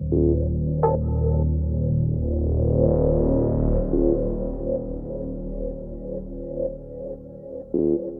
Thank you.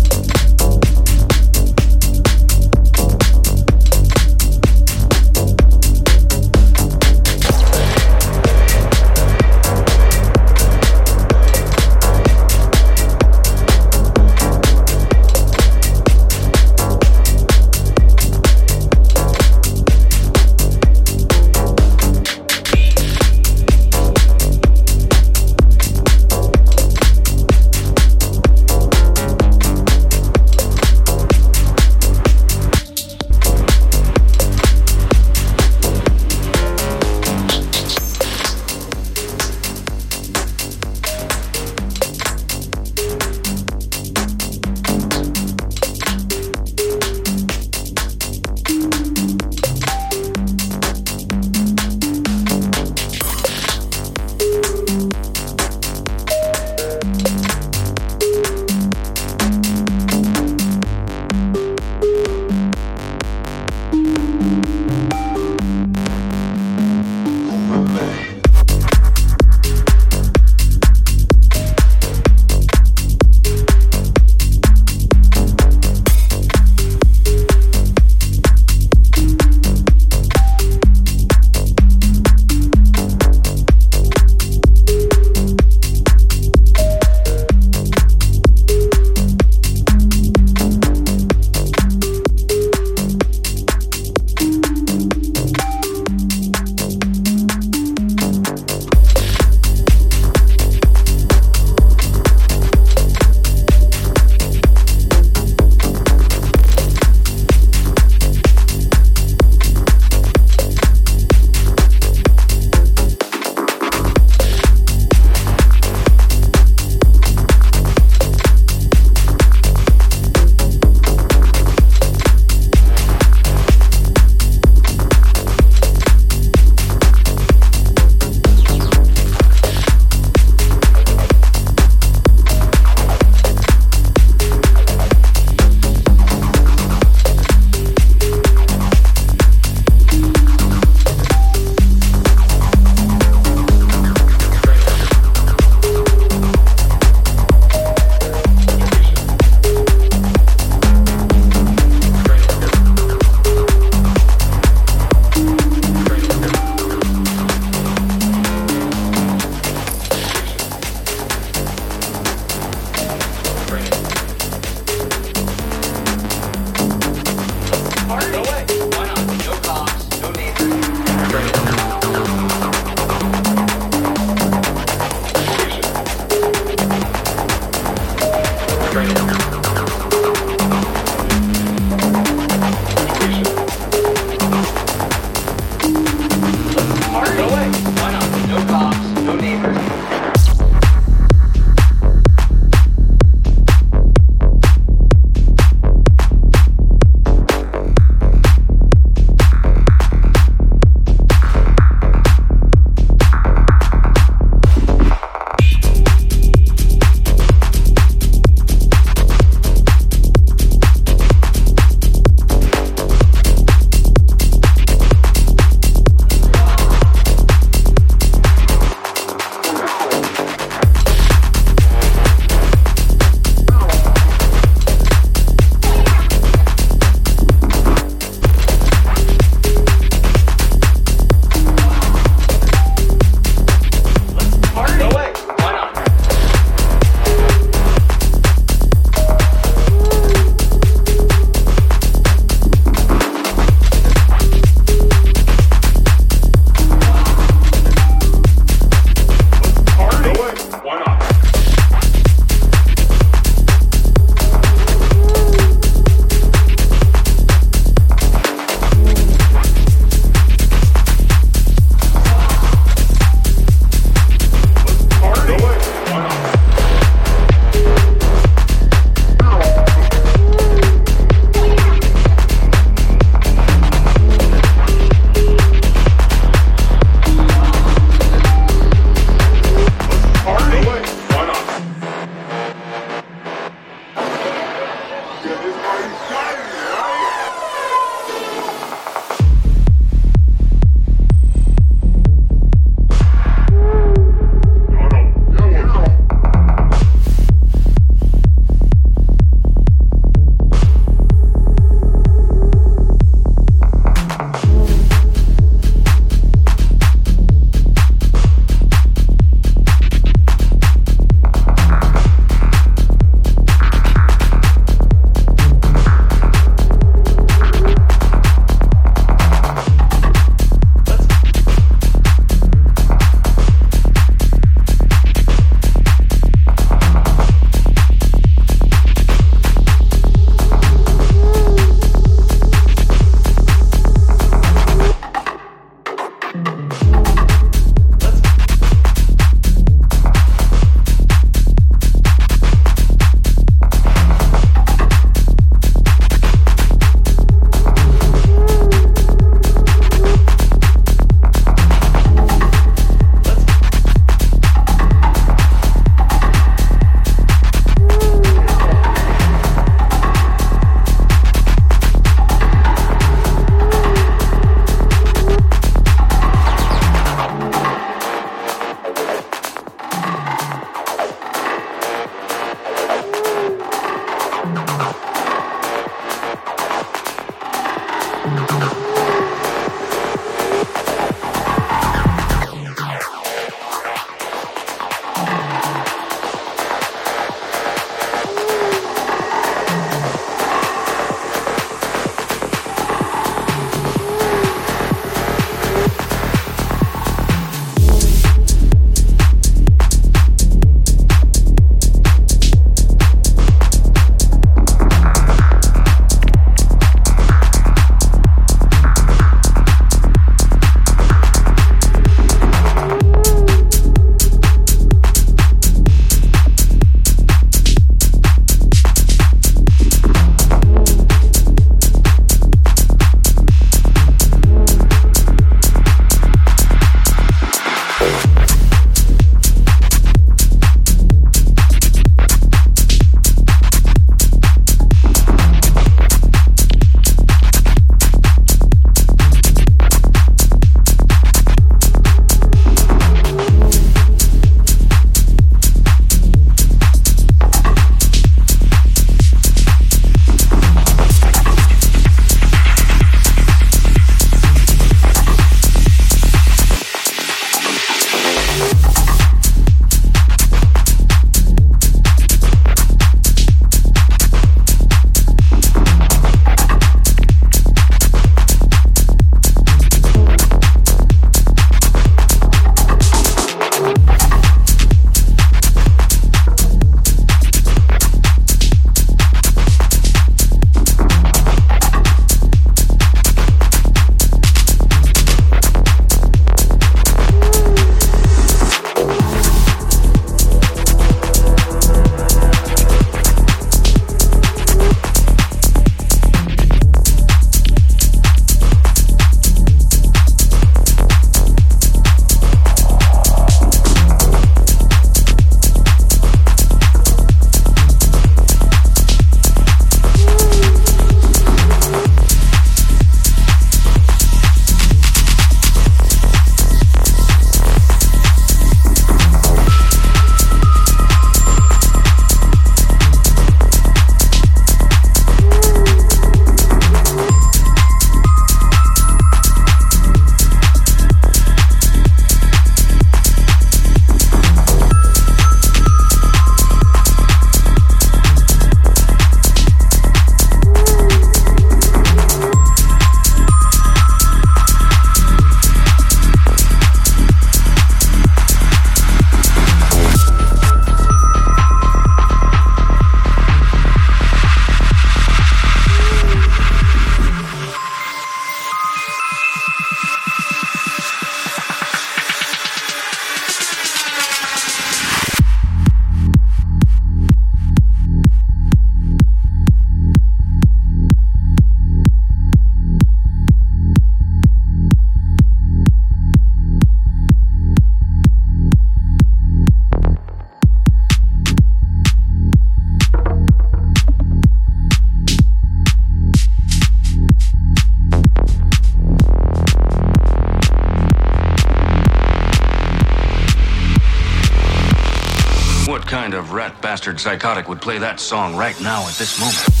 Bastard psychotic would play that song right now at this moment.